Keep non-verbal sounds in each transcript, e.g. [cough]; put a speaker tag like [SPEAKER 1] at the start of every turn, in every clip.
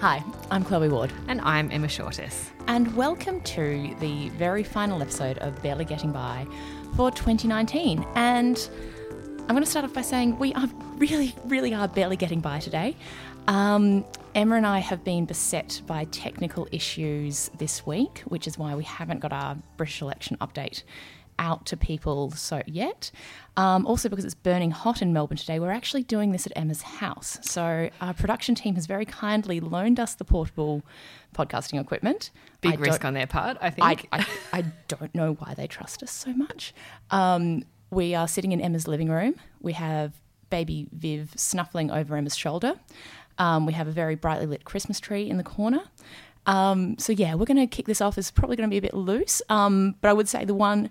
[SPEAKER 1] Hi, I'm Chloe Ward,
[SPEAKER 2] And I'm Emma Shortis.
[SPEAKER 1] and welcome to the very final episode of Barely Getting By for 2019. And I'm going to start off by saying we are really, really are barely getting by today. Um, Emma and I have been beset by technical issues this week, which is why we haven't got our British election update out to people so yet. Um, also, because it's burning hot in Melbourne today, we're actually doing this at Emma's house. So our production team has very kindly loaned us the portable podcasting equipment.
[SPEAKER 2] Big
[SPEAKER 1] I
[SPEAKER 2] risk on their part, I
[SPEAKER 1] I,
[SPEAKER 2] think.
[SPEAKER 1] I, I don't know why they trust us so much. Um, we are sitting in Emma's living room. We have baby Viv snuffling over Emma's shoulder. Um, we have a very brightly lit Christmas tree in the corner. Um, so yeah, we're going to kick this off. It's probably going to be a bit loose, um, but I would say the one.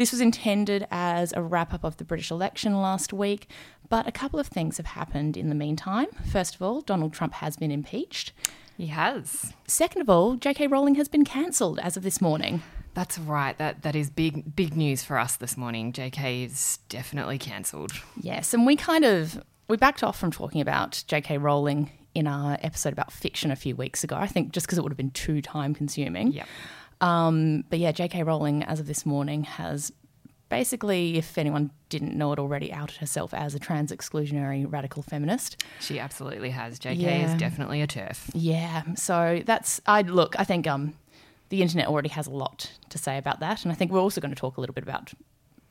[SPEAKER 1] This was intended as a wrap up of the British election last week, but a couple of things have happened in the meantime. First of all, Donald Trump has been impeached.
[SPEAKER 2] he has.
[SPEAKER 1] Second of all, J.K. Rowling has been cancelled as of this morning.
[SPEAKER 2] That's right. That that is big big news for us this morning. JK is definitely cancelled.
[SPEAKER 1] Yes, and we kind of we backed off from talking about J.K. Rowling in our episode about fiction a few weeks ago. I think just because it would have been too time consuming.
[SPEAKER 2] Yep.
[SPEAKER 1] Um, but yeah, J.K. Rowling, as of this morning, has basically, if anyone didn't know it already, outed herself as a trans exclusionary radical feminist.
[SPEAKER 2] She absolutely has. JK
[SPEAKER 1] Yeah.
[SPEAKER 2] is definitely a TERF.
[SPEAKER 1] Yeah, so that's I look. I think um, the internet already has a lot to say about that, and I think we're also going to talk a little bit about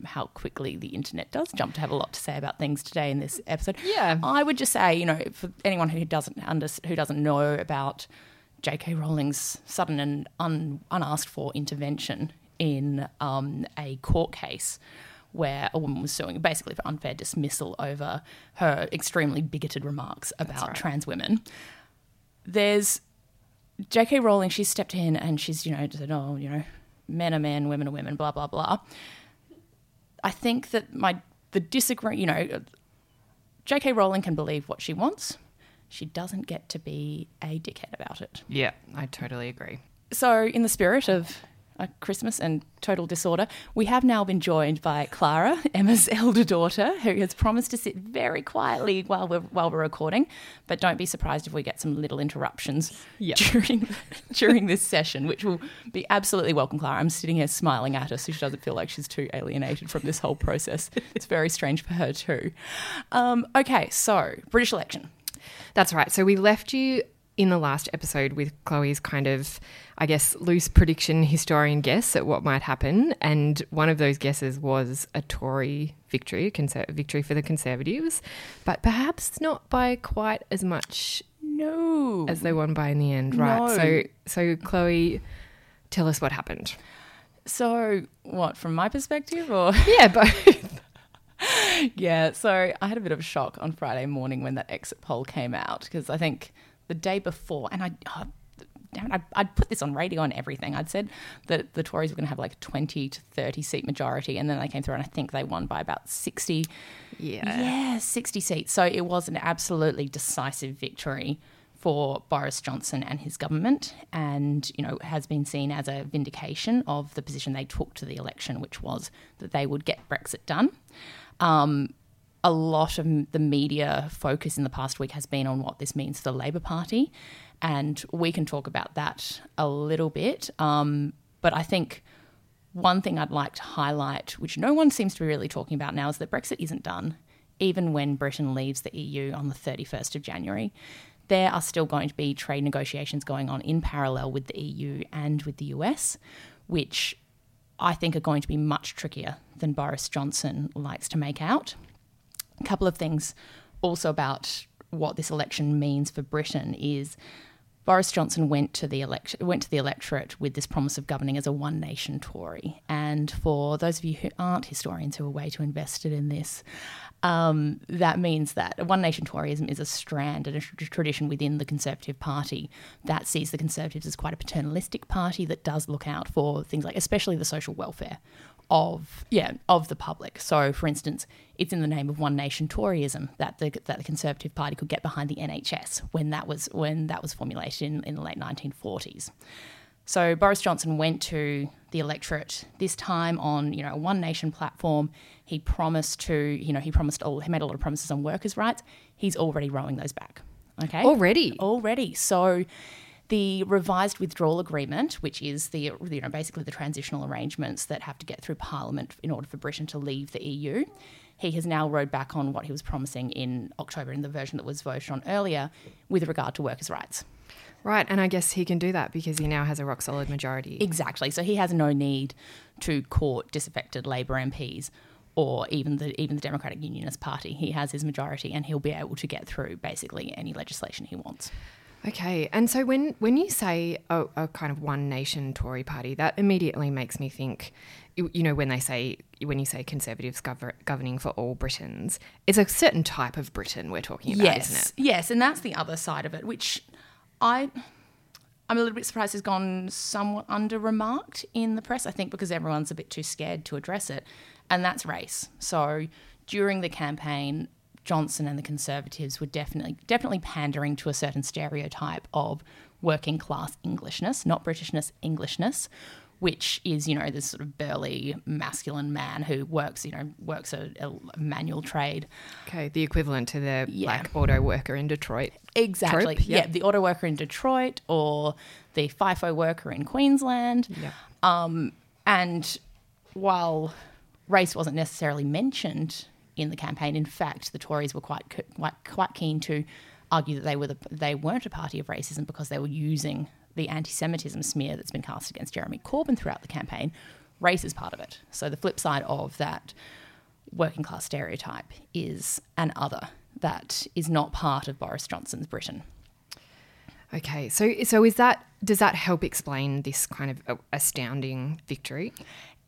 [SPEAKER 1] how quickly the internet does jump to have a lot to say about things today in this episode.
[SPEAKER 2] Yeah.
[SPEAKER 1] I would just say, you know, for anyone who doesn't under, who doesn't know about J.K. Rowling's sudden and un, unasked for intervention in um, a court case where a woman was suing basically for unfair dismissal over her extremely bigoted remarks about
[SPEAKER 2] right.
[SPEAKER 1] trans women. There's J.K. Rowling. She stepped in and she's you know said, oh, you know, men are men, women are women, blah blah blah. I think that my the disagree, you know, J.K. Rowling can believe what she wants. She doesn't get to be a dickhead about it.
[SPEAKER 2] Yeah, I totally agree.
[SPEAKER 1] So, in the spirit of uh, Christmas and total disorder, we have now been joined by Clara, [laughs] Emma's elder daughter, who has promised to sit very quietly while we're while we're recording. But don't be surprised if we get some little interruptions
[SPEAKER 2] Yep. [laughs]
[SPEAKER 1] during [laughs] during this session, which will be absolutely welcome. Clara, I'm sitting here smiling at her, so she doesn't feel like she's too alienated from this whole process. It's very strange for her too. Um, okay, so British election.
[SPEAKER 2] That's right. So we left you in the last episode with Chloe's kind of, I guess, loose prediction historian guess at what might happen. And one of those guesses was a Tory victory, a conser- victory for the Conservatives, but perhaps not by quite as much
[SPEAKER 1] No,
[SPEAKER 2] as they won by in the end, right?
[SPEAKER 1] No.
[SPEAKER 2] So, so Chloe, tell us what happened.
[SPEAKER 1] so what from my perspective, or [laughs]
[SPEAKER 2] Yeah, but
[SPEAKER 1] Yeah, so I had a bit of a shock on Friday morning when that exit poll came out because I think the day before, and I, oh, damn it, I, I'd put this on radio and everything. I'd said that the Tories were going to have like a 20 to 30 seat majority, and then they came through, and I think they won by about 60.
[SPEAKER 2] yeah,
[SPEAKER 1] Yeah, 60 seats. So it was an absolutely decisive victory for Boris Johnson and his government, and you know has been seen as a vindication of the position they took to the election, which was that they would get Brexit done. Um, a lot of the media focus in the past week has been on what this means for the Labor Party, and we can talk about that a little bit. Um, but I think one thing I'd like to highlight, which no one seems to be really talking about now, is that Brexit isn't done. Even when Britain leaves the EU on the 31st of January, there are still going to be trade negotiations going on in parallel with the EU and with the US, which I think are going to be much trickier than Boris Johnson likes to make out. A couple of things also about what this election means for Britain is Boris Johnson went to the elect- went to the electorate with this promise of governing as a one nation Tory. And for those of you who aren't historians who are way too invested in this, um, that means that one nation Toryism is a strand and a tr- tradition within the Conservative Party that sees the Conservatives as quite a paternalistic party that does look out for things like, especially the social welfare of yeah of the public. So, for instance, it's in the name of one nation Toryism that the that the Conservative Party could get behind the NHS when that was when that was formulated in, in the late 1940s. So Boris Johnson went to the electorate this time on you know a one nation platform. He promised to you know he promised all he made a lot of promises on workers' rights. He's already rowing those back. Okay.
[SPEAKER 2] Already?
[SPEAKER 1] Already. So the revised withdrawal agreement, which is the you know basically the transitional arrangements that have to get through Parliament in order for Britain to leave the EU. He has now rode back on what he was promising in October in the version that was voted on earlier with regard to workers' rights.
[SPEAKER 2] Right, and I guess he can do that because he now has a rock solid majority.
[SPEAKER 1] Exactly. So he has no need to court disaffected Labor MPs or even the even the Democratic Unionist Party. He has his majority and he'll be able to get through basically any legislation he wants.
[SPEAKER 2] Okay, and so when when you say a, a kind of one nation Tory party, that immediately makes me think, you, you know, when they say when you say Conservatives gover- governing for all Britons, it's a certain type of Britain we're talking about,
[SPEAKER 1] yes,
[SPEAKER 2] isn't it?
[SPEAKER 1] yes, and that's the other side of it, which I. I'm a little bit surprised has gone somewhat under remarked in the press, I think, because everyone's a bit too scared to address it. And that's race. So during the campaign, Johnson and the Conservatives were definitely definitely pandering to a certain stereotype of working class Englishness, not Britishness, Englishness, which is you know this sort of burly masculine man who works you know works a, a manual trade.
[SPEAKER 2] Okay, the equivalent to the
[SPEAKER 1] Yeah.
[SPEAKER 2] like auto worker in Detroit.
[SPEAKER 1] Exactly.
[SPEAKER 2] Trope,
[SPEAKER 1] Yeah, the auto worker in Detroit or the FIFO worker in Queensland.
[SPEAKER 2] Yep.
[SPEAKER 1] Um, and while race wasn't necessarily mentioned in the campaign, in fact, the Tories were quite quite, quite keen to argue that they were the, they weren't a party of racism because they were using the anti-Semitism smear that's been cast against Jeremy Corbyn throughout the campaign. Race is part of it. So the flip side of that working class stereotype is an other that is not part of Boris Johnson's Britain.
[SPEAKER 2] Okay, so so is that does that help explain this kind of astounding victory?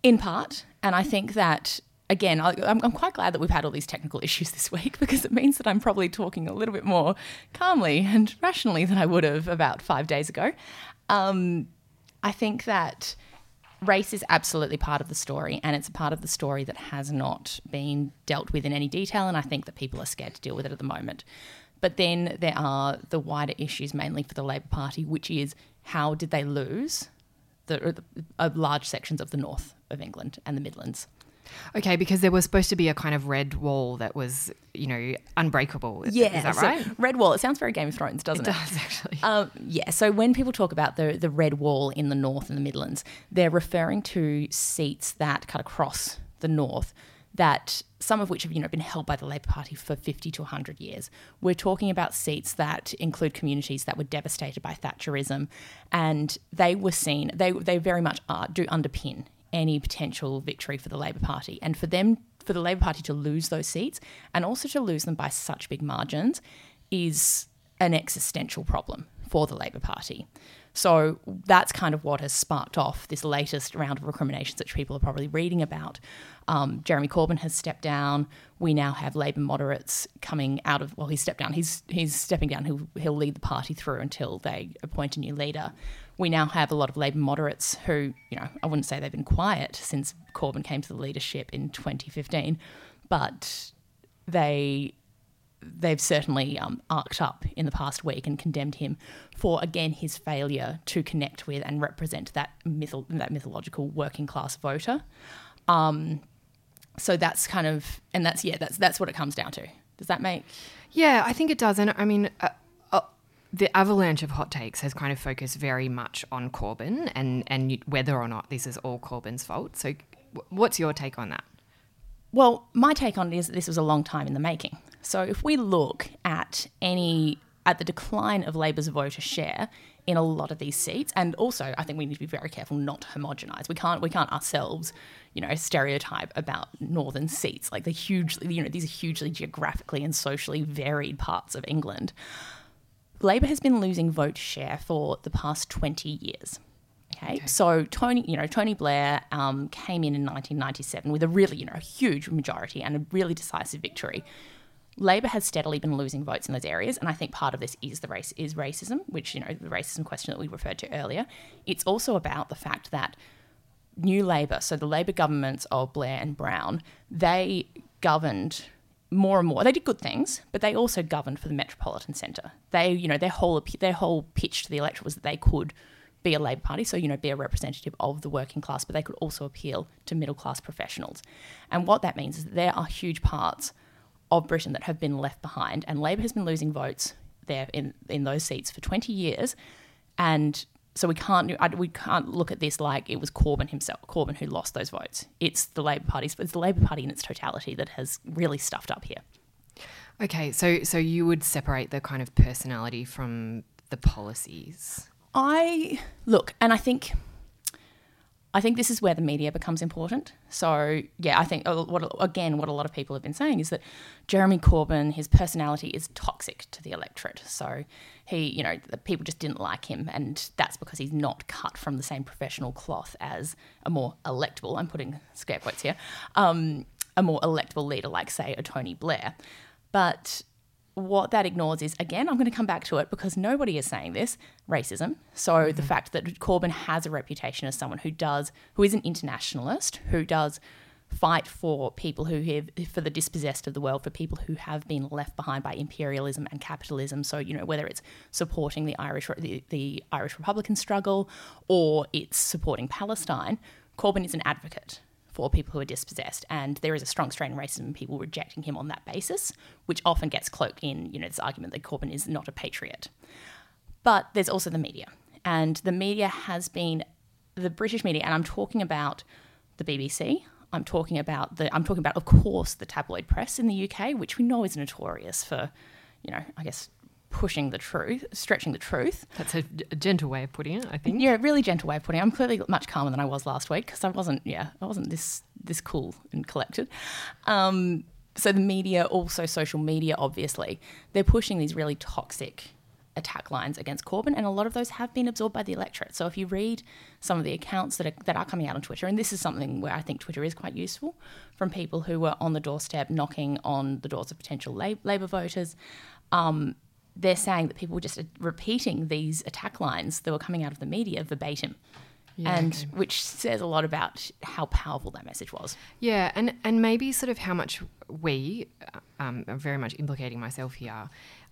[SPEAKER 1] in part. And I think that, again, I, I'm, I'm quite glad that we've had all these technical [laughs] issues this week because it means that I'm probably talking a little bit more calmly and rationally than I would have about five days ago. Um, I think that race is absolutely part of the story, and it's a part of the story that has not been dealt with in any detail. And I think that people are scared to deal with it at the moment. But then there are the wider issues, mainly for the Labor Party, which is how did they lose the, the uh, large sections of the north of England and the Midlands?
[SPEAKER 2] Okay, because there was supposed to be a kind of red wall that was, you know, unbreakable. Is- is that
[SPEAKER 1] so
[SPEAKER 2] right?
[SPEAKER 1] Red Wall. It sounds very Game of Thrones, doesn't it?
[SPEAKER 2] It does [laughs] actually.
[SPEAKER 1] Um, yeah, so when people talk about the, the red wall in the north and the Midlands, they're referring to seats that cut across the north, that some of which have you know been held by the Labor Party for 50 to 100 years. We're talking about seats that include communities that were devastated by Thatcherism, and they were seen, they, they very much are, do underpin any potential victory for the Labor Party. And for them, for the Labor Party to lose those seats and also to lose them by such big margins is an existential problem for the Labor Party. So that's kind of what has sparked off this latest round of recriminations, which people are probably reading about. Um, Jeremy Corbyn has stepped down. We now have Labor moderates coming out of well, he's stepped down. He's he's stepping down. He'll he'll lead the party through until they appoint a new leader. We now have a lot of Labor moderates who, you know, I wouldn't say they've been quiet since Corbyn came to the leadership in 2015, but they they've certainly um, arced up in the past week and condemned him for again his failure to connect with and represent that that mythological working class voter. Um, so that's kind of and that's yeah that's that's what it comes down to. Does that make
[SPEAKER 2] Yeah, I think it does. And I mean, uh, the avalanche of hot takes has kind of focused very much on Corbyn and, and whether or not this is all Corbyn's fault. So, what's your take on that?
[SPEAKER 1] Well, my take on it is that this was a long time in the making. So if we look at any at the decline of Labor's voter share in a lot of these seats, and also I think we need to be very careful not to homogenise. We can't we can't ourselves, you know, stereotype about northern seats. Like the hugely, you know, these are hugely geographically and socially varied parts of England. Labor has been losing vote share for the past 20 years. Okay. So Tony, you know, Tony Blair um, came in in 1997 with a really, you know, huge majority and a really decisive victory. Labor has steadily been losing votes in those areas, and I think part of this is the race is racism, which you know the racism question that we referred to earlier. It's also about the fact that New Labor, so the Labor governments of Blair and Brown, they governed more and more. They did good things, but they also governed for the metropolitan centre. They, you know, their whole their whole pitch to the electorate was that they could be a Labor Party, so you know, be a representative of the working class, but they could also appeal to middle class professionals. And what that means is that there are huge parts of Britain that have been left behind, and Labor has been losing votes there in in those seats for 20 years, and so we can't we can't look at this like it was Corbyn himself, Corbyn who lost those votes. It's the Labor Party, it's the Labor Party in its totality that has really stuffed up here.
[SPEAKER 2] Okay, so so you would separate the kind of personality from the policies.
[SPEAKER 1] I look, and I think I think this is where the media becomes important. So, yeah, I think uh, what again, what a lot of people have been saying is that Jeremy Corbyn, his personality is toxic to the electorate. So, he, you know, the people just didn't like him, and that's because he's not cut from the same professional cloth as a more electable. I'm putting scare quotes here. Um, a more electable leader, like say a Tony Blair, but what that ignores is again, I'm going to come back to it because nobody is saying this racism. So mm-hmm. the fact that Corbyn has a reputation as someone who does, who is an internationalist, who does fight for people who have, for the dispossessed of the world, for people who have been left behind by imperialism and capitalism. So, you know, whether it's supporting the Irish, the, the Irish Republican struggle or it's supporting Palestine, Corbyn is an advocate for people who are dispossessed. And there is a strong strain of racism people rejecting him on that basis, which often gets cloaked in, you know, this argument that Corbyn is not a patriot. But there's also the media. And the media has been the British media, and I'm talking about the BBC. I'm talking about the I'm talking about, of course, the tabloid press in the UK, which we know is notorious for, you know, I guess pushing the truth, stretching the truth.
[SPEAKER 2] That's a, a, gentle way of putting it, I think.
[SPEAKER 1] Yeah, really gentle way of putting it. I'm clearly much calmer than I was last week because I wasn't, yeah, I wasn't this this cool and collected. Um, so the media, also social media, obviously, they're pushing these really toxic attack lines against Corbyn, and a lot of those have been absorbed by the electorate. So if you read some of the accounts that are, that are coming out on Twitter, and this is something where I think Twitter is quite useful, from people who were on the doorstep knocking on the doors of potential Labour voters, um, they're saying that people were just repeating these attack lines that were coming out of the media verbatim. Yeah, and okay. which says a lot about how powerful that message was.
[SPEAKER 2] Yeah, and and maybe sort of how much we, um, I'm very much implicating myself here,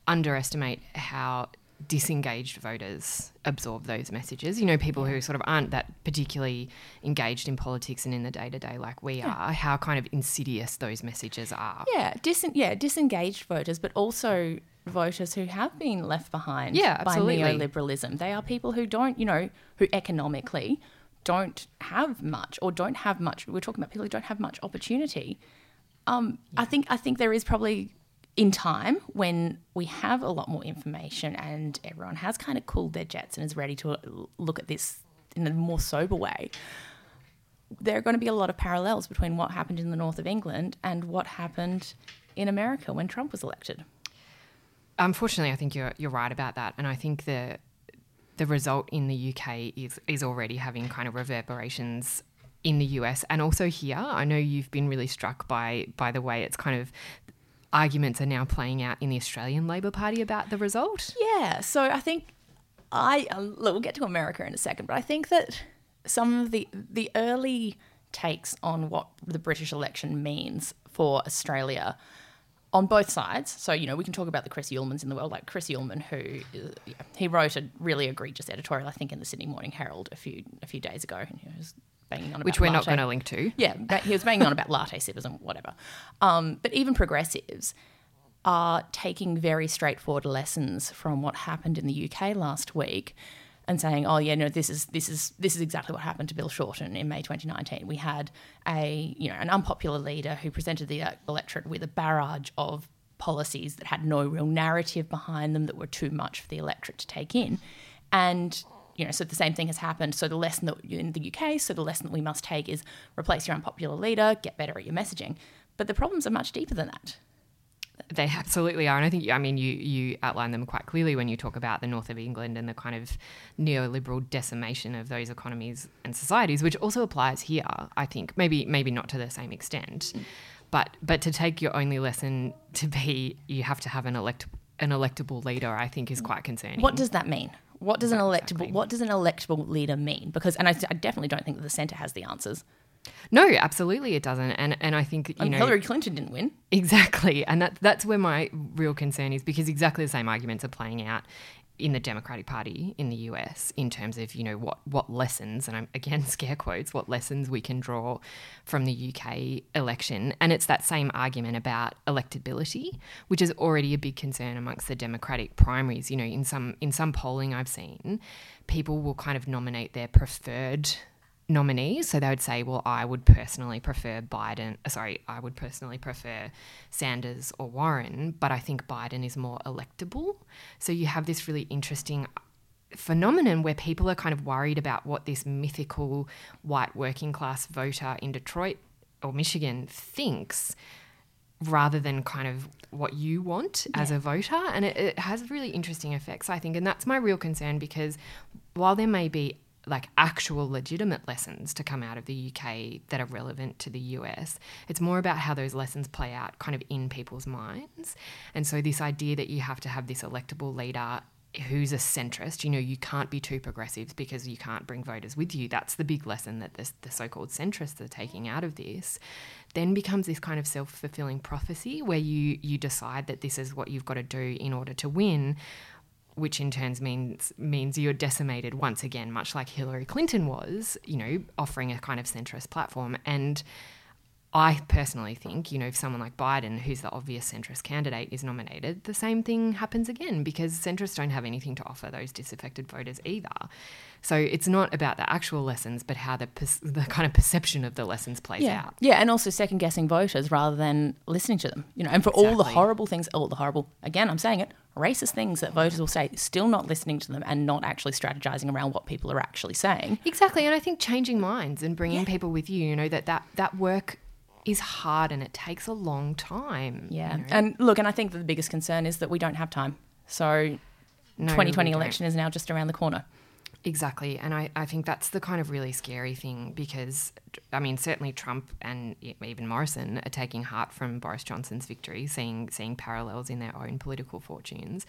[SPEAKER 2] underestimate how disengaged voters absorb those messages. You know, people who sort of aren't that particularly engaged in politics and in the day to day like we yeah. are. How kind of insidious those messages are.
[SPEAKER 1] Yeah, dis- yeah, disengaged voters, but also voters who have been left behind
[SPEAKER 2] yeah,
[SPEAKER 1] by neoliberalism. They are people who don't, you know, who economically don't have much or don't have much. We're talking about people who don't have much opportunity. Um, yeah. I think I think there is probably in time when we have a lot more information and everyone has kind of cooled their jets and is ready to look at this in a more sober way. There are going to be a lot of parallels between what happened in the north of England and what happened in America when Trump was elected
[SPEAKER 2] unfortunately, I think you're you're right about that, and I think the the result in the UK is is already having kind of reverberations in the US and also here. I know you've been really struck by by the way it's kind of arguments are now playing out in the Australian Labor Party about the result.
[SPEAKER 1] Yeah, so I think I uh, look, we'll get to America in a second, but I think that some of the the early takes on what the British election means for Australia on both sides. So, you know, we can talk about the Chris Uhlmans in the world, like Chris Uhlman, who yeah, he wrote a really egregious editorial, I think, in the Sydney Morning Herald a few a few days ago. And he was banging on about
[SPEAKER 2] Which we're
[SPEAKER 1] latte.
[SPEAKER 2] not going to link to.
[SPEAKER 1] Yeah, he was banging on about latte sippers and whatever. Um, but even progressives are taking very straightforward lessons from what happened in the UK last week and saying, "Oh yeah, no, this is this is this is exactly what happened to Bill Shorten in May 2019. We had a you know an unpopular leader who presented the electorate with a barrage of policies that had no real narrative behind them that were too much for the electorate to take in, and." You know, so the same thing has happened. So the lesson that in the UK, so the lesson that we must take is replace your unpopular leader, get better at your messaging. But the problems are much deeper than that.
[SPEAKER 2] They absolutely are, and I think I mean you you outline them quite clearly when you talk about the north of England and the kind of neoliberal decimation of those economies and societies, which also applies here. I think maybe maybe not to the same extent, mm. but but to take your only lesson to be you have to have an elect an electable leader, I think is quite concerning.
[SPEAKER 1] What does that mean? What does an electable exactly. What does an electable leader mean? Because, and I, I definitely don't think that the centre has the answers.
[SPEAKER 2] No, absolutely it doesn't. And and I think you and know
[SPEAKER 1] Hillary Clinton didn't win.
[SPEAKER 2] Exactly. And that that's where my real concern is because exactly the same arguments are playing out in the Democratic Party in the US in terms of you know what what lessons and I'm again [laughs] scare quotes what lessons we can draw from the UK election and it's that same argument about electability which is already a big concern amongst the Democratic primaries you know in some in some polling I've seen people will kind of nominate their preferred nominees. So they would say, well, I would personally prefer Biden. uh, Sorry, I would personally prefer Sanders or Warren, but I think Biden is more electable. So you have this really interesting phenomenon where people are kind of worried about what this mythical white working class voter in Detroit or Michigan thinks rather than kind of what you want as a voter. And it, it has really interesting effects, I think. And that's my real concern because while there may be like actual legitimate lessons to come out of the UK that are relevant to the US, it's more about how those lessons play out kind of in people's minds. And so this idea that you have to have this electable leader who's a centrist, you know, you can't be too progressive because you can't bring voters with you. That's the big lesson that the, the so called centrists are taking out of this. Then becomes this kind of self fulfilling prophecy where you, you decide that this is what you've got to do in order to win. Which in turns means means you're decimated once again, much like Hillary Clinton was, you know, offering a kind of centrist platform. And I personally think, you know, if someone like Biden, who's the obvious centrist candidate, is nominated, the same thing happens again because centrists don't have anything to offer those disaffected voters either. So it's not about the actual lessons, but how the per- the kind of perception of the lessons plays
[SPEAKER 1] yeah.
[SPEAKER 2] out.
[SPEAKER 1] Yeah, and also second guessing voters rather than listening to them. You know, and for all the horrible things, all the horrible, again, I'm saying it, racist things that voters will say, still not listening to them and not actually strategizing around what people are actually saying.
[SPEAKER 2] Exactly, and I think changing minds and bringing people with you, you know, that that that work is hard and it takes a long time. you
[SPEAKER 1] Yeah.
[SPEAKER 2] know.
[SPEAKER 1] And look, and I think that the biggest concern is that we don't have time. So
[SPEAKER 2] No,
[SPEAKER 1] 2020
[SPEAKER 2] we don't.
[SPEAKER 1] election is now just around the corner.
[SPEAKER 2] Exactly. And I, I think that's the kind of really scary thing because, I mean, certainly Trump and even Morrison are taking heart from Boris Johnson's victory, seeing, seeing parallels in their own political fortunes.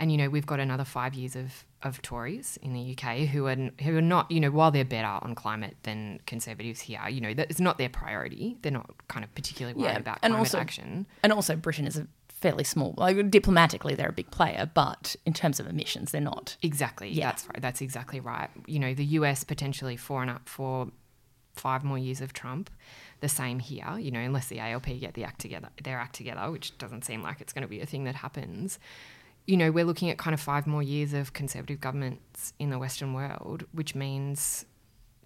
[SPEAKER 2] And, you know, we've got another five years of, of Tories in the UK who are, who are not, you know, while they're better on climate than Conservatives here, you know, that it's not their priority. They're not kind of particularly worried
[SPEAKER 1] Yeah,
[SPEAKER 2] about
[SPEAKER 1] and
[SPEAKER 2] climate
[SPEAKER 1] also-
[SPEAKER 2] action.
[SPEAKER 1] And also, Britain is a fairly small, like diplomatically, they're a big player, but in terms of emissions, they're not.
[SPEAKER 2] Exactly.
[SPEAKER 1] Yeah.
[SPEAKER 2] That's right. That's exactly right. You know, the US potentially for and up for five more years of Trump. The same here, you know, unless the ALP get the act together, their act together, which doesn't seem like it's going to be a thing that happens. You know, we're looking at kind of five more years of conservative governments in the Western world, which means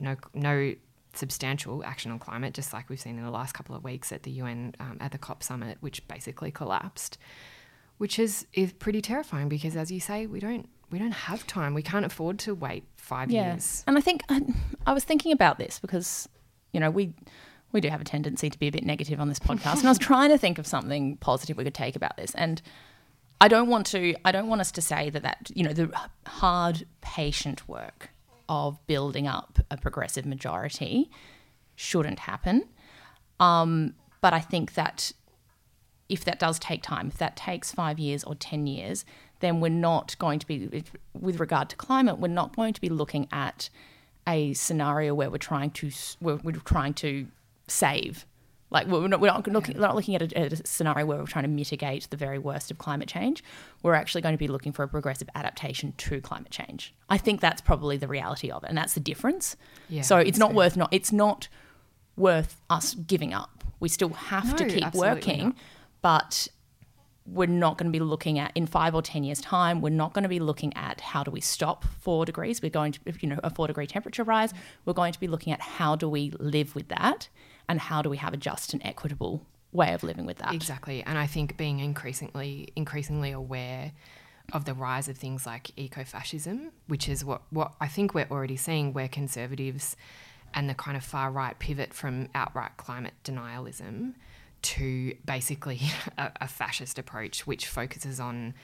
[SPEAKER 2] no no substantial action on climate, just like we've seen in the last couple of weeks at the UN um, at the COP summit, which basically collapsed which is is pretty terrifying because as you say we don't we don't have time. We can't afford to wait five years.
[SPEAKER 1] And I think I, I was thinking about this because, you know, we we do have a tendency to be a bit negative on this podcast, and I was [laughs] trying to think of something positive we could take about this. And I don't want to I don't want us to say that that you know the hard patient work of building up a progressive majority shouldn't happen. Um, but I think that if that does take time, if that takes five years or 10 years, then we're not going to be, with regard to climate, we're not going to be looking at a scenario where we're trying to, we're, we're trying to save. Like we're not, we're not looking, not looking at a, a scenario where we're trying to mitigate the very worst of climate change. We're actually going to be looking for a progressive adaptation to climate change. I think that's probably the reality of it, and that's the difference.
[SPEAKER 2] Yeah,
[SPEAKER 1] so it's not
[SPEAKER 2] fair.
[SPEAKER 1] worth not. It's not worth us giving up. We still have to keep working,
[SPEAKER 2] not.
[SPEAKER 1] but we're not going to be looking at in five or ten years' time. We're not going to be looking at how do we stop four degrees. We're going to, you know, a four degree temperature rise. We're going to be looking at how do we live with that, and how do we have a just and equitable way of living with that.
[SPEAKER 2] exactly and i think being increasingly increasingly aware of the rise of things like eco-fascism which is what what i think we're already seeing where conservatives and the kind of far right pivot from outright climate denialism to basically [laughs] a, a fascist approach which focuses on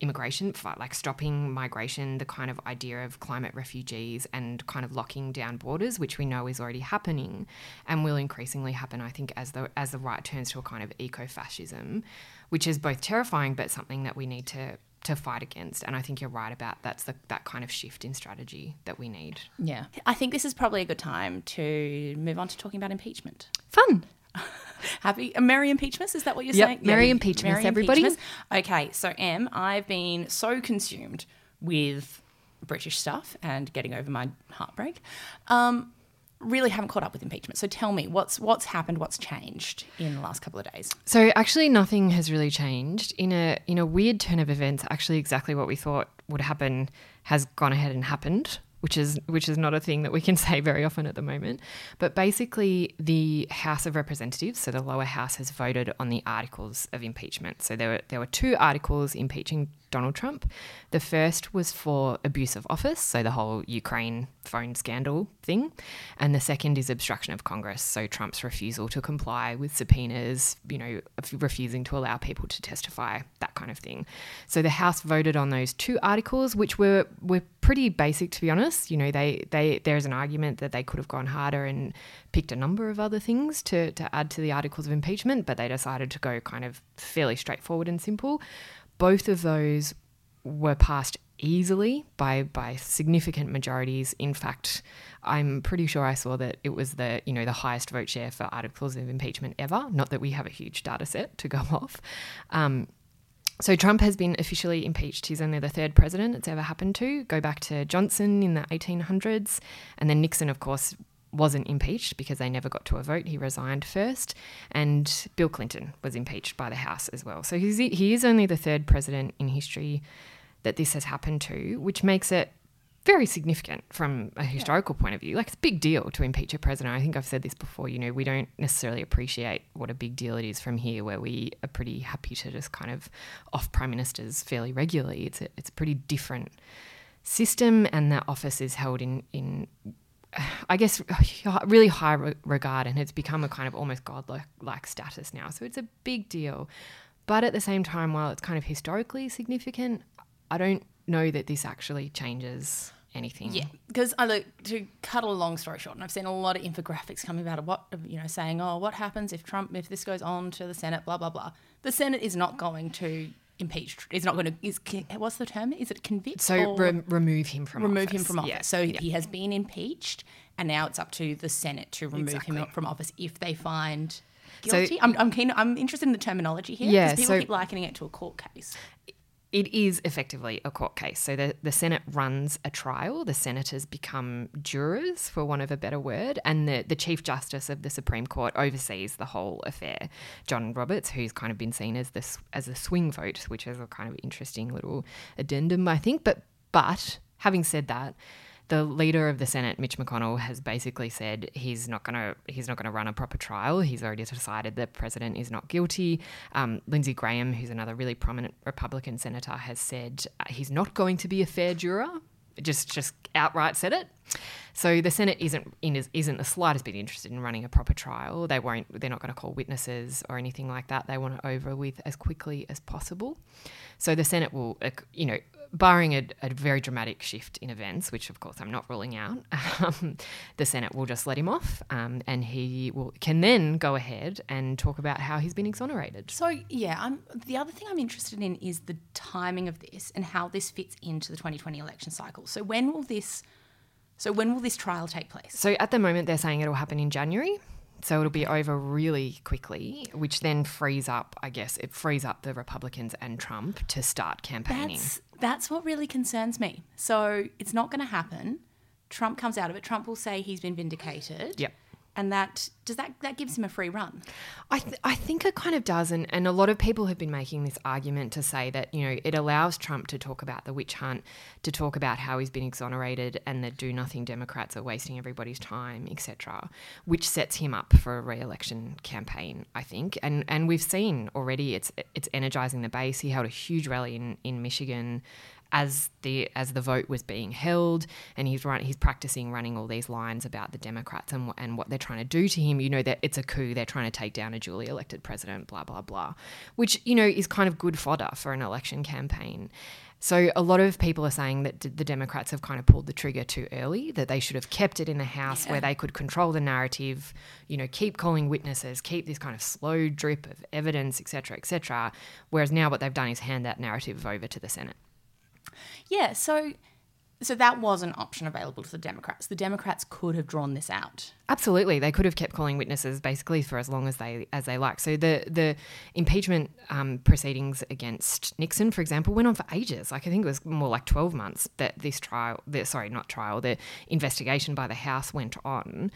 [SPEAKER 2] immigration, like stopping migration, the kind of idea of climate refugees and kind of locking down borders, which we know is already happening and will increasingly happen, I think, as the as the right turns to a kind of eco-fascism, which is both terrifying but something that we need to to fight against. And I think you're right about that's the, that kind of shift in strategy that we need.
[SPEAKER 1] Yeah, I think this is probably a good time to move on to talking about impeachment.
[SPEAKER 2] Fun. [laughs]
[SPEAKER 1] Happy, uh, merry impeachmas? Is that what you're
[SPEAKER 2] Yep,
[SPEAKER 1] saying?
[SPEAKER 2] merry
[SPEAKER 1] Yeah,
[SPEAKER 2] impeachmas, everybody.
[SPEAKER 1] Okay, so Em, I've been so consumed with British stuff and getting over my heartbreak. Um, really haven't caught up with impeachment. So tell me, what's what's happened? What's changed in the last couple of days?
[SPEAKER 2] So actually, nothing has really changed. In a in a weird turn of events, actually, exactly what we thought would happen has gone ahead and happened which is which is not a thing that we can [laughs] say very often at the moment. But basically, the House of Representatives, so the lower house, has voted on the articles of impeachment. So there were there were two articles impeaching Donald Trump. The first was for abuse of office, so the whole Ukraine phone scandal thing, and the second is obstruction of Congress, so Trump's refusal to comply with subpoenas, you know, refusing to allow people to testify, that kind of thing. So the House voted on those two articles, which were were pretty basic to be honest. You know, they they there's an argument that they could have gone harder and picked a number of other things to to add to the articles of impeachment, but they decided to go kind of fairly straightforward and simple. Both of those were passed easily by by significant majorities. In fact, I'm pretty sure I saw that it was the you know the highest vote share for articles of impeachment ever. Not that we have a huge data set to go [laughs] off. Um, so Trump has been officially impeached. He's only the third president it's ever happened to. Go back to Johnson in the 1800s, and then Nixon, of course, wasn't impeached because they never got to a vote. He resigned first, and Bill Clinton was impeached by the House as well. So he's, he is only the third president in history that this has happened to, which makes it very significant from a historical yeah. point of view. Like it's a big deal to impeach a president. I think I've said this before. You know, we don't necessarily appreciate what a big deal it is from here, where we are pretty happy to just kind of off prime ministers fairly regularly. It's a, it's a pretty different system, and that office is held in in I guess, really high regard, and it's become a kind of almost godlike like status now. So it's a big deal. But at the same time, while it's kind of historically significant, I don't know that this actually changes anything.
[SPEAKER 1] Yeah, because I look to cut a long story short, and I've seen a lot of infographics coming about of what you know saying, oh, what happens if Trump if this goes on to the Senate, blah blah blah. The Senate is not going to impeached. It's not going to. Is what's the term? Is it convict?
[SPEAKER 2] So re- remove him from
[SPEAKER 1] remove
[SPEAKER 2] office.
[SPEAKER 1] him from office. Yeah. So yeah. he has been impeached, and now it's up to the Senate to remove exactly. him from office if they find guilty. So, I'm, I'm keen. I'm interested in the terminology here. Yeah. People so, keep likening it to a court case
[SPEAKER 2] it is effectively a court case. So the, the Senate runs a trial. The senators become jurors, for want of a better word, and the, the Chief Justice of the Supreme Court oversees the whole affair. John Roberts, who's kind of been seen as this as a swing vote, which is a kind of interesting little addendum, I think. But but having said that, the leader of the Senate, Mitch McConnell, has basically said he's not going to he's not going to run a proper trial. He's already decided the president is not guilty. Um, Lindsey Graham, who's another really prominent Republican senator, has said uh, he's not going to be a fair juror. Just just outright said it. So the Senate isn't isn't the slightest bit interested in running a proper trial. They won't. They're not going to call witnesses or anything like that. They want it over with as quickly as possible. So the Senate will, uh, you know, barring a, a, very dramatic shift in events, which of course I'm not ruling out, [laughs] um, the Senate will just let him off, um, and he will can then go ahead and talk about how he's been exonerated.
[SPEAKER 1] So yeah, I'm, the other thing I'm interested in is the timing of this and how this fits into the 2020 election cycle. So when will this? So when will this trial take place?
[SPEAKER 2] So at the moment they're saying it'll happen in January. So it'll be over really quickly, which then frees up, I guess, it frees up the Republicans and Trump to start campaigning.
[SPEAKER 1] That's, that's what really concerns me. So it's not going to happen. Trump comes out of it. Trump will say he's been vindicated.
[SPEAKER 2] Yep
[SPEAKER 1] and that does that that gives him a free run?
[SPEAKER 2] I, th- I think it kind of does and, and a lot of people have been making this argument to say that you know it allows trump to talk about the witch hunt to talk about how he's been exonerated and that do nothing democrats are wasting everybody's time etc which sets him up for a re-election campaign i think. And and we've seen already it's it's energizing the base. He held a huge rally in in michigan as the as the vote was being held, and he's run, he's practicing running all these lines about the Democrats and and what they're trying to do to him. You know that it's a coup. They're trying to take down a duly elected president. Blah blah blah, which you know is kind of good fodder for an election campaign. So a lot of people are saying that the Democrats have kind of pulled the trigger too early, that they should have kept it in the House yeah. where they could control the narrative, you know, keep calling witnesses, keep this kind of slow drip of evidence, etc., etc. Whereas now what they've done is hand that narrative over to the Senate.
[SPEAKER 1] Yeah, so So that was an option available to the Democrats. The Democrats could have drawn this out.
[SPEAKER 2] Absolutely, they could have kept calling witnesses basically for as long as they as they like. So the the impeachment um, proceedings against Nixon, for example, went on for ages. Like I think it was more like twelve months that this trial, the, sorry, not trial, the investigation by the House went on.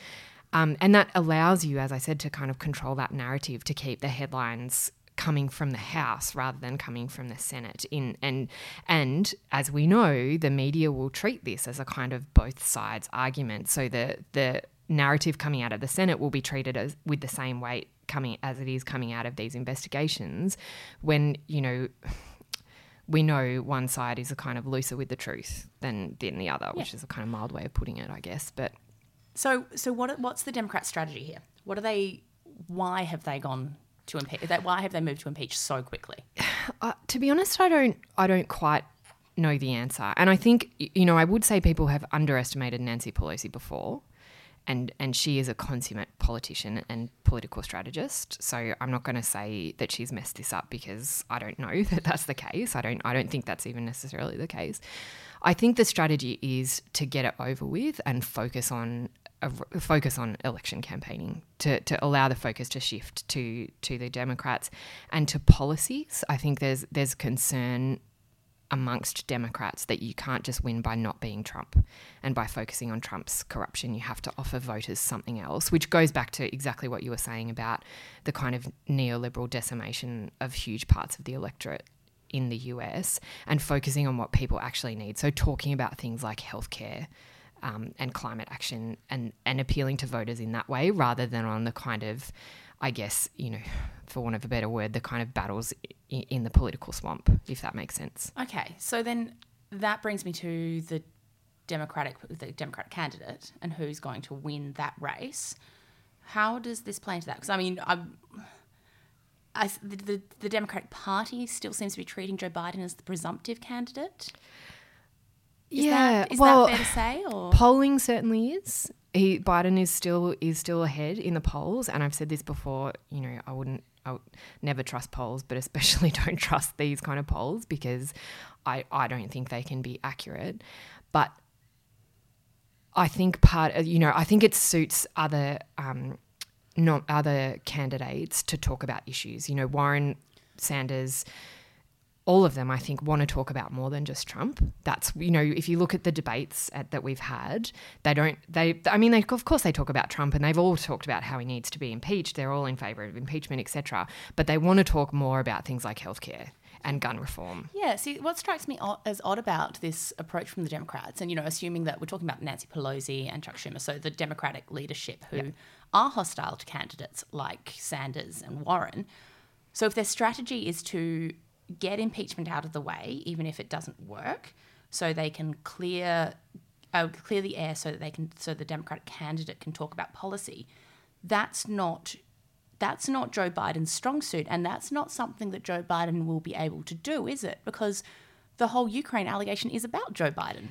[SPEAKER 2] Um, and that allows you, as I said, to kind of control that narrative to keep the headlines coming from the House rather than coming from the Senate. In and and as we know, the media will treat this as a kind of both sides argument. So the the narrative coming out of the Senate will be treated as with the same weight coming as it is coming out of these investigations. When you know. [sighs] We know one side is a kind of looser with the truth than, than the other, which is a kind of mild way of putting it, I guess. But
[SPEAKER 1] So, so what? What's the Democrat strategy here? What are they? Why have they gone to impeach? Why have they moved to impeach so quickly? [sighs]
[SPEAKER 2] Uh, to be honest, I don't. I don't quite know the answer, and I think you know. I would say people have underestimated Nancy Pelosi before, and and she is a consummate politician and political strategist. So I'm not going to say that she's messed this up because I don't know [laughs] that that's the case. I don't. I don't think that's even necessarily the case. I think the strategy is to get it over with and focus on a, focus on election campaigning to, to allow the focus to shift to to the Democrats and to policies. I think there's there's concern amongst Democrats that you can't just win by not being Trump and by focusing on Trump's corruption. You have to offer voters something else, which goes back to exactly what you were saying about the kind of neoliberal decimation of huge parts of the electorate in the US and focusing on what people actually need. So, talking about things like healthcare. Um, and climate action and, and appealing to voters in that way rather than on the kind of, I guess, you know, for want of a better word, the kind of battles in, in the political swamp, if that makes sense.
[SPEAKER 1] Okay, so then that brings me to the Democratic the Democratic candidate and who's going to win that race. How does this play into that? Because I mean, I, I the, the, the Democratic Party still seems to be treating Joe Biden as the presumptive candidate. Is
[SPEAKER 2] yeah,
[SPEAKER 1] that, is
[SPEAKER 2] well,
[SPEAKER 1] that fair to say? Or
[SPEAKER 2] polling certainly is. He Biden is still is still ahead in the polls, and I've said this before. You know, I wouldn't, I would never trust polls, but especially [laughs] don't trust these kind of polls because I I don't think they can be accurate. But I think part, of, you know, I think it suits other um, not other candidates to talk about issues. You know, Warren Sanders all of them, I think, want to talk about more than just Trump. That's you know, if you look at the debates at, that we've had, they don't. They, I mean, they, of course, they talk about Trump, and they've all talked about how he needs to be impeached. They're all in favour of impeachment, etc. But they want to talk more about things like healthcare and gun reform.
[SPEAKER 1] Yeah, see, what strikes me as odd about this approach from the Democrats, and you know, assuming that we're talking about Nancy Pelosi and Chuck Schumer, so the Democratic leadership who are hostile to candidates like Sanders and Warren. So if their strategy is to get impeachment out of the way, even if it doesn't work, so they can clear uh, clear the air, so that they can, so the Democratic candidate can talk about policy. That's not that's not Joe Biden's strong suit, and that's not something that Joe Biden will be able to do, is it? Because the whole Ukraine allegation is about Joe Biden.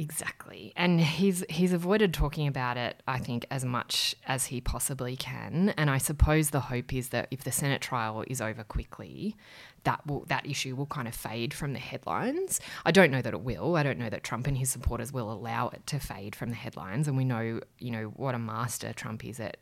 [SPEAKER 2] Exactly. And he's he's avoided talking about it, I think, as much as he possibly can. And I suppose the hope is that if the Senate trial is over quickly, that will that issue will kind of fade from the headlines. I don't know that it will. I don't know that Trump and his supporters will allow it to fade from the headlines. And we know, you know, what a master Trump is at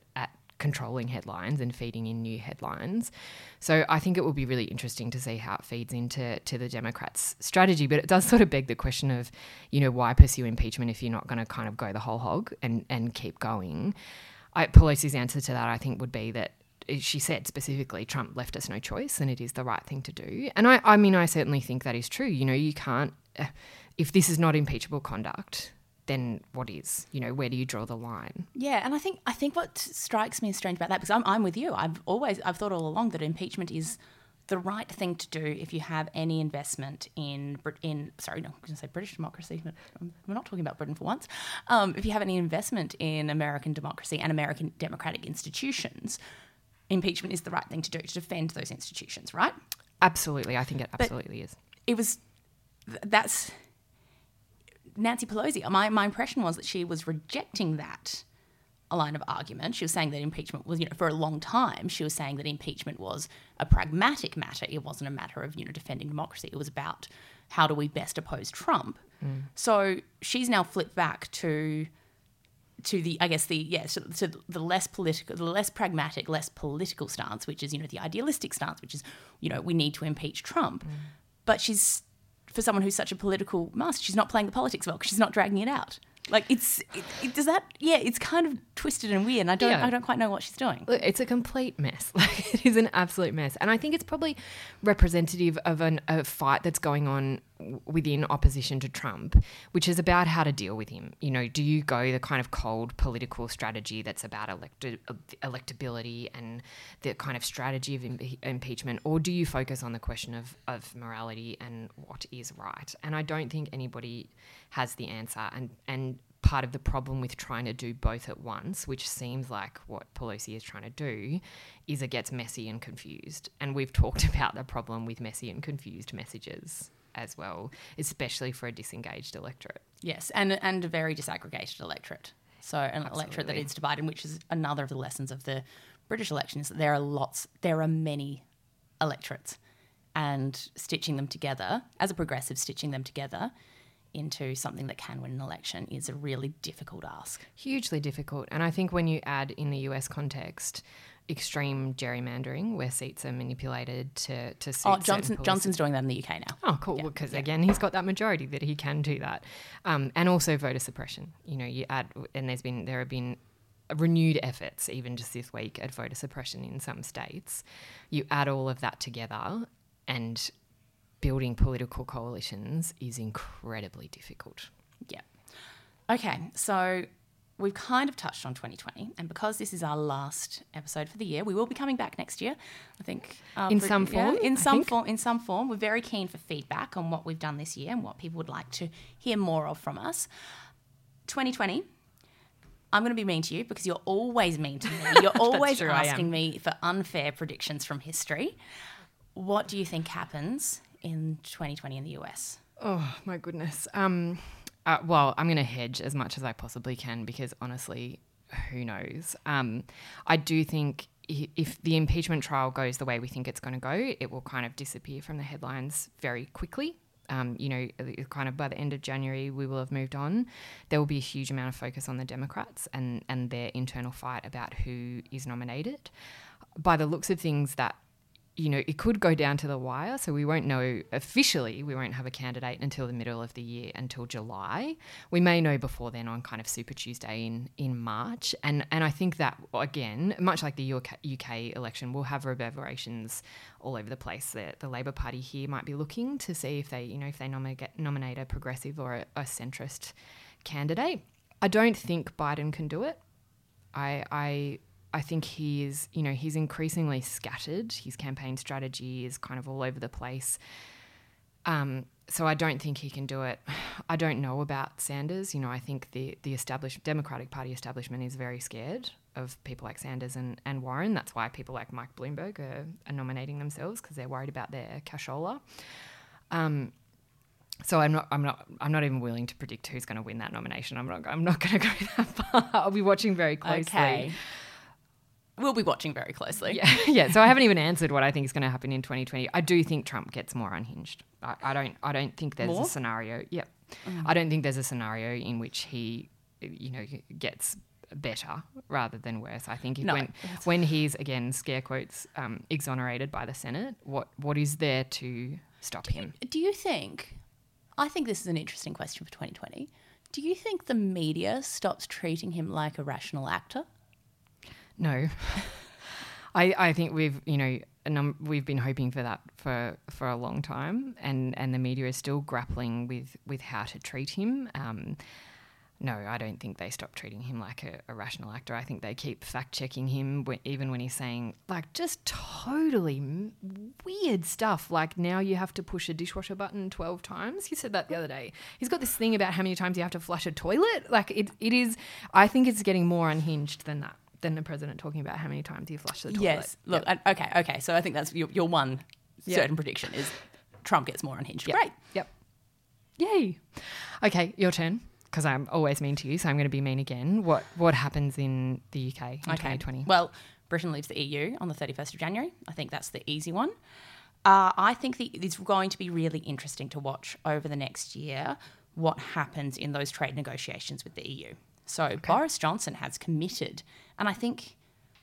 [SPEAKER 2] controlling headlines and feeding in new headlines. So I think it will be really interesting to see how it feeds into to the Democrats' strategy. But it does sort of beg the question of, you know, why pursue impeachment if you're not going to kind of go the whole hog and, and keep going? I, Pelosi's answer to that, I think, would be that she said specifically, Trump left us no choice and it is the right thing to do. And I, I mean, I certainly think that is true. You know, you can't, if this is not impeachable conduct, then what is? You know, where do you draw the line?
[SPEAKER 1] Yeah, and I think I think what strikes me as strange about that because I'm I'm with you. I've always I've thought all along that impeachment is the right thing to do if you have any investment in in sorry, no, I'm going to say British democracy. But we're not talking about Britain for once. Um, if you have any investment in American democracy and American democratic institutions, impeachment is the right thing to do to defend those institutions, right?
[SPEAKER 2] Absolutely, I think it absolutely but is.
[SPEAKER 1] It was that's Nancy Pelosi, my, my impression was that she was rejecting that a line of argument. She was saying that impeachment was, you know, for a long time, she was saying that impeachment was a pragmatic matter. It wasn't a matter of, you know, defending democracy. It was about how do we best oppose Trump? Mm. So she's now flipped back to to the I guess the yeah so, to the less political the less pragmatic less political stance which is you know the idealistic stance which is you know we need to impeach Trump mm. but she's for someone who's such a political master she's not playing the politics well because she's not dragging it out like it's it, it, does that yeah it's kind of twisted and weird and I don't
[SPEAKER 2] Yeah.
[SPEAKER 1] I don't quite know what she's doing
[SPEAKER 2] it's a complete mess. [laughs] Like it is an absolute mess, and I think it's probably representative of an, a fight that's going on within opposition to Trump, which is about how to deal with him. You know, do you go the kind of cold political strategy that's about electability and the kind of strategy of impe- impeachment, or do you focus on the question of of morality and what is right? And I don't think anybody has the answer, and and part of the problem with trying to do both at once, which seems like what Pelosi is trying to do, is it gets messy and confused. And we've talked [laughs] about the problem with messy and confused messages as well, especially for a disengaged electorate.
[SPEAKER 1] Yes, and and a very disaggregated electorate. So an electorate that is divided, which is another of the lessons of the British election, is that there are lots, there are many electorates, and stitching them together as a progressive, stitching them together into something that can win an election is a really difficult ask.
[SPEAKER 2] Hugely difficult. And I think when you add in the US context, extreme gerrymandering where seats are manipulated to, to suit
[SPEAKER 1] Oh, Johnson Johnson's doing that in the UK now.
[SPEAKER 2] Oh, cool. Because again, he's got that majority that he can do that, um, and also voter suppression. You know, you add, and there's been there have been renewed efforts, even just this week, at voter suppression in some states. You add all of that together, and building political coalitions is incredibly difficult.
[SPEAKER 1] Yeah. Okay, so we've kind of touched on 2020, and because this is our last episode for the year, we will be coming back next year. I think uh,
[SPEAKER 2] In
[SPEAKER 1] for-
[SPEAKER 2] some form,
[SPEAKER 1] in
[SPEAKER 2] I
[SPEAKER 1] some
[SPEAKER 2] think.
[SPEAKER 1] form, in some form, we're very keen for feedback on what we've done this year and what people would like to hear more of from us. 2020. I'm going to be mean to you because you're always mean to me. [laughs] You're always
[SPEAKER 2] true,
[SPEAKER 1] asking me for unfair predictions from history. What do you think happens in 2020 in the US?
[SPEAKER 2] Oh my goodness. Um, uh, well, I'm going to hedge as much as I possibly can because honestly, who knows? Um, I do think if the impeachment trial goes the way we think it's going to go, it will kind of disappear from the headlines very quickly. Um, you know, kind of by the end of January, we will have moved on. There will be a huge amount of focus on the Democrats and, and their internal fight about who is nominated. By the looks of things, that you know, it could go down to the wire. So we won't know officially, we won't have a candidate until the middle of the year, until July. We may know before then on kind of Super Tuesday in, in March. And, and I think that, again, much like the UK, UK election, will have reverberations all over the place. The, the Labour Party here might be looking to see if they, you know, if they nominate, nominate a progressive or a, a centrist candidate. I don't think Biden can do it. I, I I think he is, you know, he's increasingly scattered. His campaign strategy is kind of all over the place. Um, so I don't think he can do it. [sighs] I don't know about Sanders. You know, I think the the established Democratic Party establishment is very scared of people like Sanders and, and Warren. That's why people like Mike Bloomberg are, are nominating themselves because they're worried about their cashola. Um, so I'm not, I'm not, I'm not even willing to predict who's going to win that nomination. I'm not, I'm not going [laughs] to go that far. I'll be watching very closely.
[SPEAKER 1] Okay. We'll be watching very closely.
[SPEAKER 2] Yeah, [laughs] yeah. So I haven't even answered what I think is going to happen in 2020. I do think Trump gets more unhinged. I, I don't. I don't think there's
[SPEAKER 1] More?
[SPEAKER 2] a scenario. Yep. I don't think there's a scenario in which he, you know, gets better rather than worse. I think if
[SPEAKER 1] No.
[SPEAKER 2] when when he's again scare quotes um, exonerated by the Senate, what what is there to stop him?
[SPEAKER 1] Do you think? I think this is an interesting question for 2020. Do you think the media stops treating him like a rational actor?
[SPEAKER 2] No. [laughs] I, I think we've you know num- we've been hoping for that for for a long time, and, and the media is still grappling with with how to treat him. Um, no, I don't think they stop treating him like a, a rational actor. I think they keep fact checking him when, even when he's saying like just totally weird stuff. Like now you have to push a dishwasher button twelve times. He said that the other day. He's got this thing about how many times you have to flush a toilet. Like it, it is. I think it's getting more unhinged than that. Than the president talking about how many times you flush the toilet.
[SPEAKER 1] Yes. Look. I, okay. Okay. So I think that's your, your one
[SPEAKER 2] Yeah.
[SPEAKER 1] certain prediction is Trump gets more unhinged.
[SPEAKER 2] Yep.
[SPEAKER 1] Great.
[SPEAKER 2] Yep. Yay. Okay, your turn. Because I'm always mean to you, so I'm going to be mean again. What what happens in the UK in 2020?
[SPEAKER 1] Well, Britain leaves the EU on the 31st of January. I think that's the easy one. Uh, I think the, it's going to be really interesting to watch over the next year what happens in those trade negotiations with the EU. So Boris Johnson has committed, and I think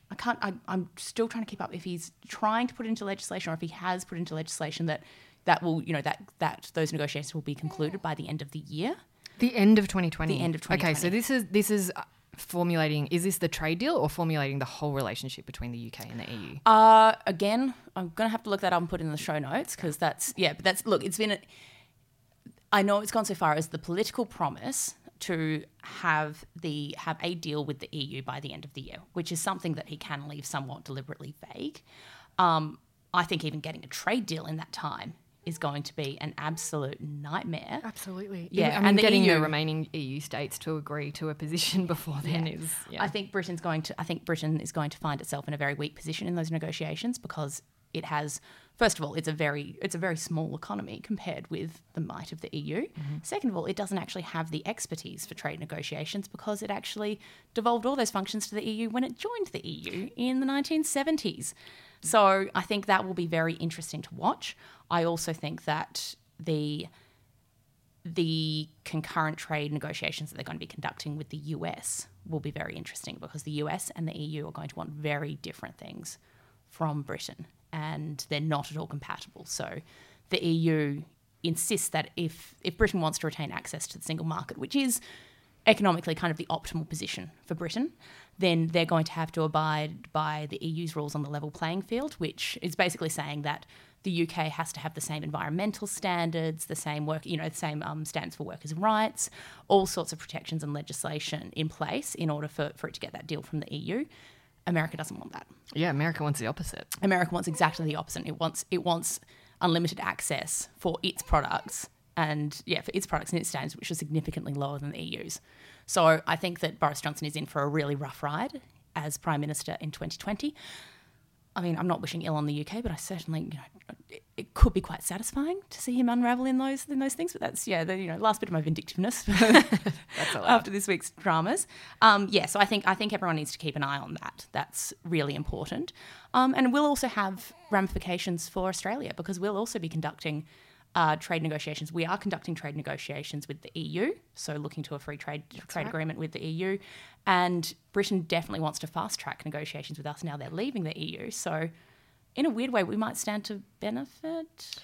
[SPEAKER 1] I can't. I, I'm still trying to keep up if he's trying to put into legislation or if he has put into legislation that that will, you know, that that those negotiations will be concluded by the end of the year.
[SPEAKER 2] The end of 2020.
[SPEAKER 1] The end of 2020.
[SPEAKER 2] Okay, so this is this is uh, formulating. Is this the trade deal or formulating the whole relationship between the UK and the EU?
[SPEAKER 1] Uh, again, I'm gonna have to look that up and put it in the show notes because that's yeah. But that's look, it's been. A, I know it's gone so far as the political promise to have the have a deal with the EU by the end of the year, which is something that he can leave somewhat deliberately vague. Um, I think even getting a trade deal in that time is going to be an absolute nightmare.
[SPEAKER 2] Absolutely.
[SPEAKER 1] Yeah,
[SPEAKER 2] I mean,
[SPEAKER 1] and
[SPEAKER 2] getting the
[SPEAKER 1] EU
[SPEAKER 2] remaining EU states to agree to a position [laughs] before then
[SPEAKER 1] Yeah.
[SPEAKER 2] is. Yeah.
[SPEAKER 1] I think Britain's going to. I think Britain is going to find itself in a very weak position in those negotiations because it has. First of all, it's a very it's a very small economy compared with the might of the EU. Mm-hmm. Second of all, it doesn't actually have the expertise for trade negotiations because it actually devolved all those functions to the EU when it joined the EU in the 1970s. So I think that will be very interesting to watch. I also think that the the concurrent trade negotiations that they're going to be conducting with the US will be very interesting because the US and the EU are going to want very different things from Britain and they're not at all compatible. So the EU insists that if, if Britain wants to retain access to the single market, which is economically kind of the optimal position for Britain, then they're going to have to abide by the EU's rules on the level playing field, which is basically saying that the UK has to have the same environmental standards, the same work, you know, the same um, standards for workers' rights, all sorts of protections and legislation in place in order for, for it to get that deal from the EU. America doesn't want that.
[SPEAKER 2] yeah, America wants the opposite.
[SPEAKER 1] America wants exactly the opposite. It wants it wants unlimited access for its products and yeah, for its products and its standards, which are significantly lower than the EU's. So I think that Boris Johnson is in for a really rough ride as Prime Minister in 2020. I mean, I'm not wishing ill on the UK, but I certainly, you know, it, it could be quite satisfying to see him unravel in those in those things. But that's yeah, the you know last bit of my vindictiveness [laughs] after this week's dramas. Um, yeah, so I think I think everyone needs to keep an eye on that. That's really important, um, and we'll also have ramifications for Australia because we'll also be conducting. Uh, trade negotiations. We are conducting trade negotiations with the EU, so looking to a free trade trade agreement with the EU, and Britain definitely wants to fast track negotiations with us now they're leaving the EU. So, in a weird way, we might stand to benefit.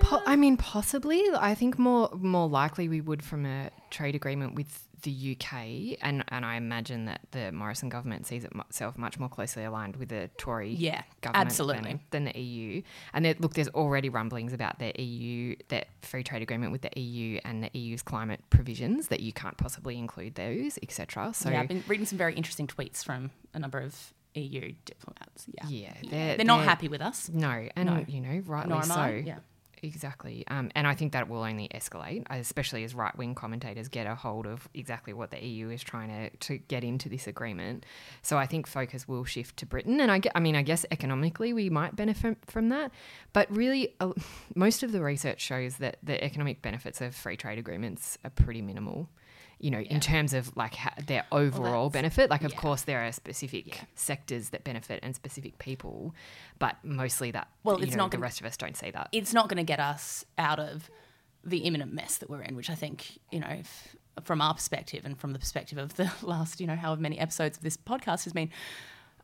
[SPEAKER 2] Po- I mean, possibly. I think more more likely we would from a trade agreement with the UK, and and I imagine that the Morrison government sees itself much more closely aligned with the Tory
[SPEAKER 1] Yeah,
[SPEAKER 2] government
[SPEAKER 1] absolutely.
[SPEAKER 2] than, than the EU. And there, look, there's already rumblings about the EU, that free trade agreement with the EU and the EU's climate provisions that you can't possibly include those, etc. So
[SPEAKER 1] yeah, I've been reading some very interesting tweets from a number of EU diplomats. Yeah,
[SPEAKER 2] Yeah,
[SPEAKER 1] they're,
[SPEAKER 2] they're-
[SPEAKER 1] not
[SPEAKER 2] they're-
[SPEAKER 1] happy with us.
[SPEAKER 2] No, and
[SPEAKER 1] No.
[SPEAKER 2] you know, rightly
[SPEAKER 1] am
[SPEAKER 2] so.
[SPEAKER 1] Yeah.
[SPEAKER 2] Exactly. Um, and I think that will only escalate, especially as right wing commentators get a hold of exactly what the EU is trying to, to get into this agreement. So I think focus will shift to Britain. And I, I mean, I guess economically we might benefit from that. But really, uh, [laughs] most of the research shows that the economic benefits of free trade agreements are pretty minimal. You know, in terms of like ha- their overall
[SPEAKER 1] that's-
[SPEAKER 2] benefit, like of
[SPEAKER 1] yeah.
[SPEAKER 2] course there are specific sectors that benefit and specific people, but mostly that.
[SPEAKER 1] Well, it's
[SPEAKER 2] know,
[SPEAKER 1] not
[SPEAKER 2] the
[SPEAKER 1] gonna-
[SPEAKER 2] rest of us don't see that.
[SPEAKER 1] It's not going to get us out of the imminent mess that we're in, which I think, you know, if, from our perspective and from the perspective of the [laughs] last, you know, however many episodes of this podcast has been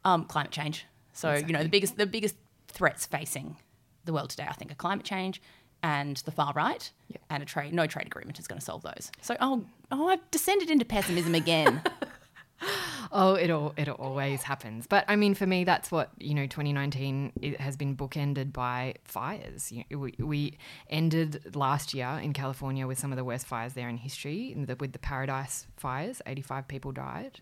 [SPEAKER 1] um, climate change. So, you know, the biggest the biggest threats facing the world today, I think, are climate change and the far right,
[SPEAKER 2] Yep.
[SPEAKER 1] and a trade no trade agreement is going to solve those. So, oh, oh, I've descended into pessimism again. [laughs]
[SPEAKER 2] Oh, it all it always happens. But I mean, for me, that's what you know. 2019 it has been bookended by fires. You we, we ended last year in California with some of the worst fires there in history. In the, with the Paradise fires, 85 people died,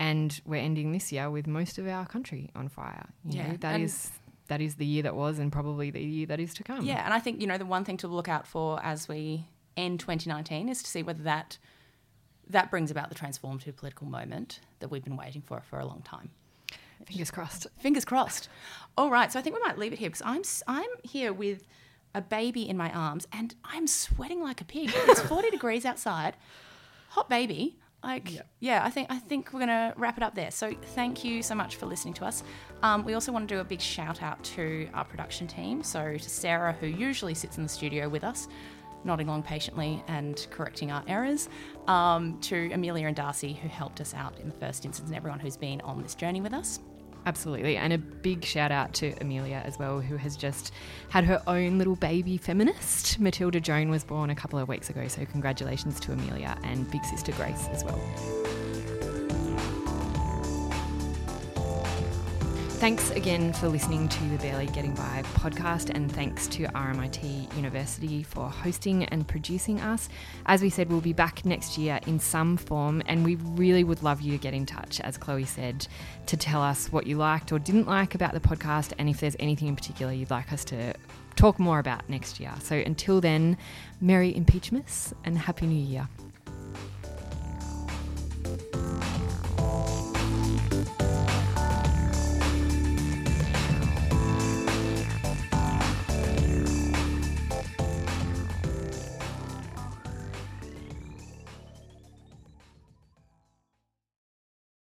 [SPEAKER 2] and we're ending this year with most of our country on fire. You
[SPEAKER 1] Yeah,
[SPEAKER 2] know, that is that is the year that was, and probably the year that is to come.
[SPEAKER 1] Yeah, and I think you know the one thing to look out for as we end 2019 is to see whether that that brings about the transformative political moment that we've been waiting for for a long time.
[SPEAKER 2] Fingers crossed.
[SPEAKER 1] Fingers crossed. All right, so I think we might leave it here because I'm I'm here with a baby in my arms and I'm sweating like a pig. It's 40 [laughs] degrees outside, hot baby. Like yeah. yeah. i think i think we're gonna wrap it up there so thank you so much for listening to us um, we also want to do a big shout out to our production team so to sarah who usually sits in the studio with us nodding along patiently and correcting our errors um, to amelia and darcy who helped us out in the first instance and everyone who's been on this journey with us
[SPEAKER 2] Absolutely. And a big shout out to Amelia as well, who has just had her own little baby feminist. Matilda Joan was born a couple of weeks ago. So, congratulations to Amelia and big sister Grace as well. Thanks again for listening to the Barely Getting By podcast, and thanks to RMIT University for hosting and producing us. As we said, we'll be back next year in some form, and we really would love you to get in touch, as Chloe said, to tell us what you liked or didn't like about the podcast, and if there's anything in particular you'd like us to talk more about next year. So until then, Merry Impeachmas and Happy New Year.